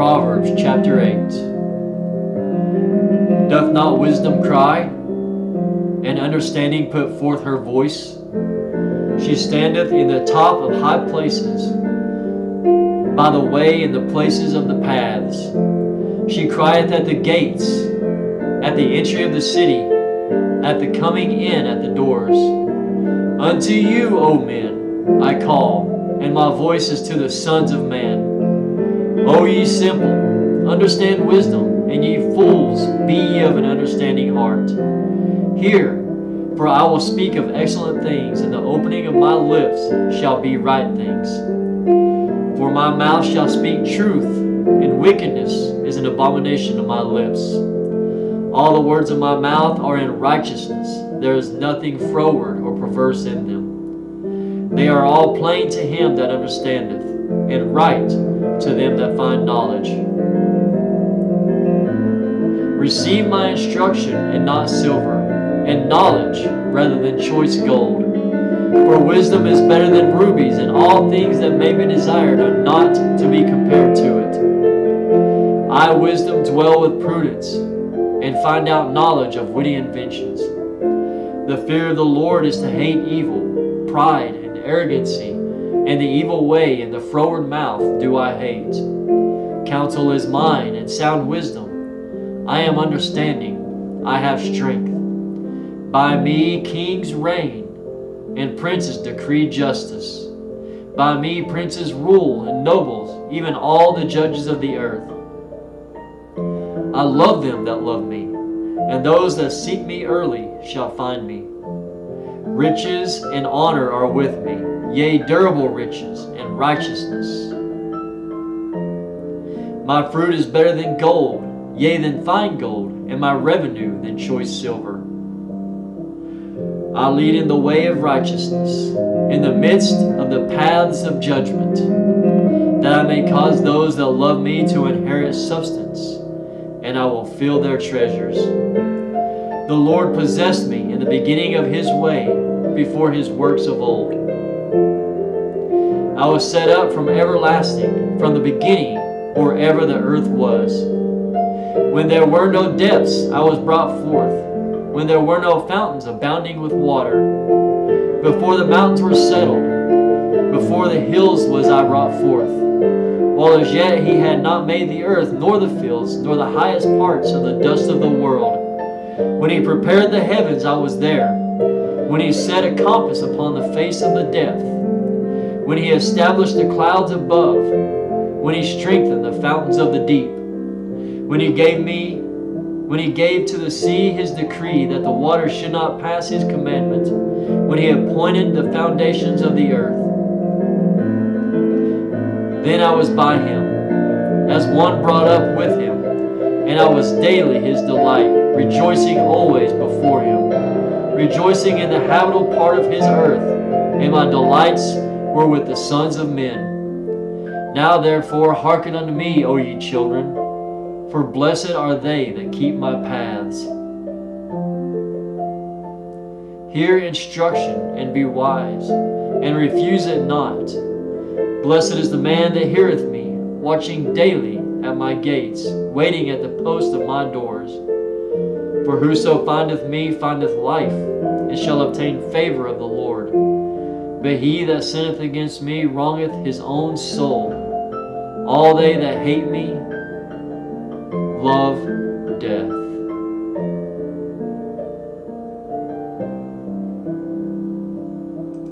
Proverbs chapter 8. Doth not wisdom cry, and understanding put forth her voice? She standeth in the top of high places, by the way in the places of the paths. She crieth at the gates, at the entry of the city, at the coming in at the doors. Unto you, O men, I call, and my voice is to the sons of man. O ye simple, understand wisdom, and ye fools, be ye of an understanding heart. Hear, for I will speak of excellent things, and the opening of my lips shall be right things. For my mouth shall speak truth, and wickedness is an abomination to my lips. All the words of my mouth are in righteousness. There is nothing froward or perverse in them. They are all plain to him that understandeth, and right to them that find knowledge. Receive my instruction, and not silver and knowledge rather than choice gold. For wisdom is better than rubies, and all things that may be desired are not to be compared to it. I, wisdom, dwell with prudence, and find out knowledge of witty inventions. The fear of the Lord is to hate evil, pride, and arrogancy, and the evil way and the froward mouth do I hate. Counsel is mine, and sound wisdom. I am understanding, I have strength. By me kings reign, and princes decree justice. By me princes rule, and nobles, even all the judges of the earth. I love them that love me, and those that seek me early shall find me. Riches and honor are with me, yea, durable riches and righteousness. My fruit is better than gold, yea, than fine gold, and my revenue than choice silver. I lead in the way of righteousness, in the midst of the paths of judgment, that I may cause those that love me to inherit substance, and I will fill their treasures. The Lord possessed me in the beginning of his way, before his works of old. I was set up from everlasting, from the beginning, or ever the earth was. When there were no depths, I was brought forth when there were no fountains abounding with water. Before the mountains were settled, before the hills was I brought forth. While as yet he had not made the earth, nor the fields, nor the highest parts of the dust of the world. When he prepared the heavens, I was there. When he set a compass upon the face of the depth. When he established the clouds above. When he strengthened the fountains of the deep. When he gave me when he gave to the sea his decree that the waters should not pass his commandment, when he appointed the foundations of the earth. Then I was by him, as one brought up with him, and I was daily his delight, rejoicing always before him, rejoicing in the habitable part of his earth, and my delights were with the sons of men. Now therefore hearken unto me, O ye children, for blessed are they that keep my paths. Hear instruction and be wise, and refuse it not. Blessed is the man that heareth me, watching daily at my gates, waiting at the post of my doors. For whoso findeth me findeth life, and shall obtain favor of the Lord. But he that sinneth against me wrongeth his own soul. All they that hate me love death.